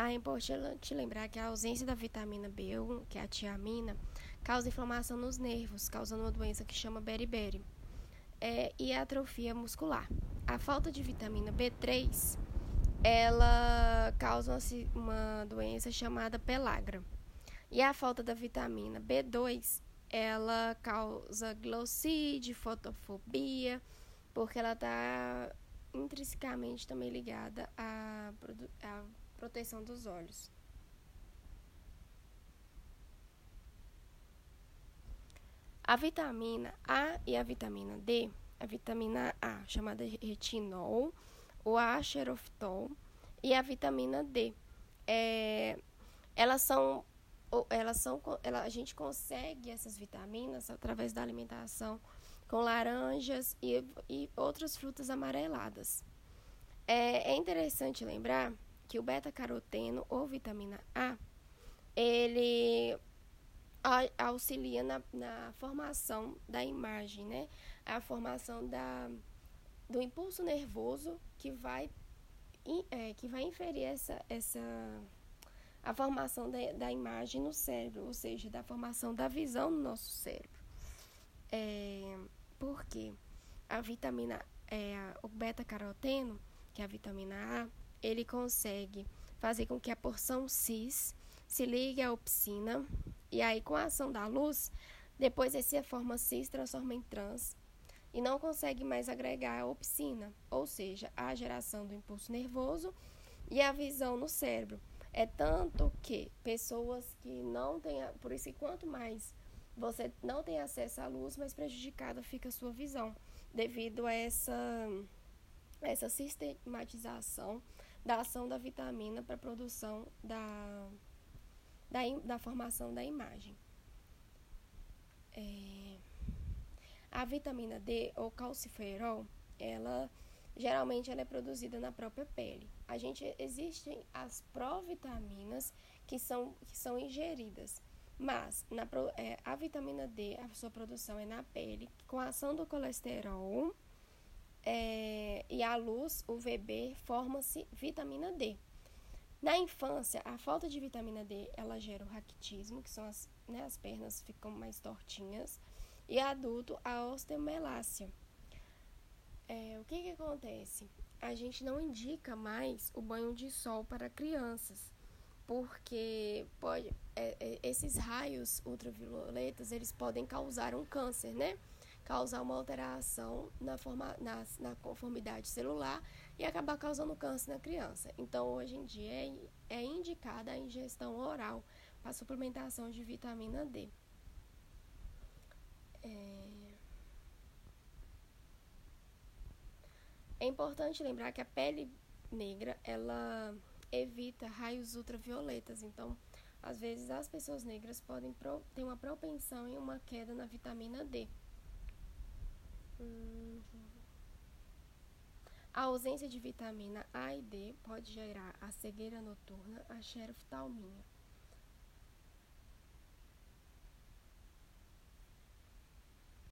Ah, é importante lembrar que a ausência da vitamina B1, que é a tiamina, causa inflamação nos nervos, causando uma doença que chama beriberi é, e atrofia muscular. A falta de vitamina B3, ela causa uma, doença chamada pelagra. E a falta da vitamina B2, ela causa glaucite, fotofobia, porque ela está intrinsecamente também ligada à proteção dos olhos. A vitamina A e a vitamina D, a vitamina A chamada retinol, o axerofitol e a vitamina D, é, elas são elas são ela, a gente consegue essas vitaminas através da alimentação com laranjas e, e outras frutas amareladas. É, é interessante lembrar que o beta-caroteno ou vitamina A, ele auxilia na, na formação da imagem, né? A formação da, do impulso nervoso que vai, é, que vai inferir essa, essa a formação da, da imagem no cérebro, ou seja, da formação da visão no nosso cérebro. É, porque a vitamina, é, o beta-caroteno, que é a vitamina A, ele consegue fazer com que a porção cis se ligue à opsina, e aí com a ação da luz, depois essa forma cis transforma em trans e não consegue mais agregar a opsina, ou seja, a geração do impulso nervoso e a visão no cérebro. É tanto que pessoas que não têm, por isso que quanto mais você não tem acesso à luz, mais prejudicada fica a sua visão, devido a essa, essa sistematização da ação da vitamina para a produção da, da, da, formação da imagem. É, a vitamina D, ou calciferol, ela geralmente ela é produzida na própria pele. A gente existem as provitaminas que são que são ingeridas, mas na, é, a vitamina D, a sua produção é na pele, com a ação do colesterol é, e a luz UVB forma-se vitamina D. Na infância, a falta de vitamina D ela gera o raquitismo, que são as, né, as pernas ficam mais tortinhas, e adulto a osteomelácia é, o que, que acontece? A gente não indica mais o banho de sol para crianças, porque pode, é, é, esses raios ultravioletas eles podem causar um câncer, né? Causar uma alteração na, forma, na, na conformidade celular e acabar causando câncer na criança. Então, hoje em dia, é, é indicada a ingestão oral para suplementação de vitamina D. É... É importante lembrar que a pele negra, ela evita raios ultravioletas, então, às vezes as pessoas negras podem ter uma propensão em uma queda na vitamina D. A ausência de vitamina A e D pode gerar a cegueira noturna, a xeroftalmia.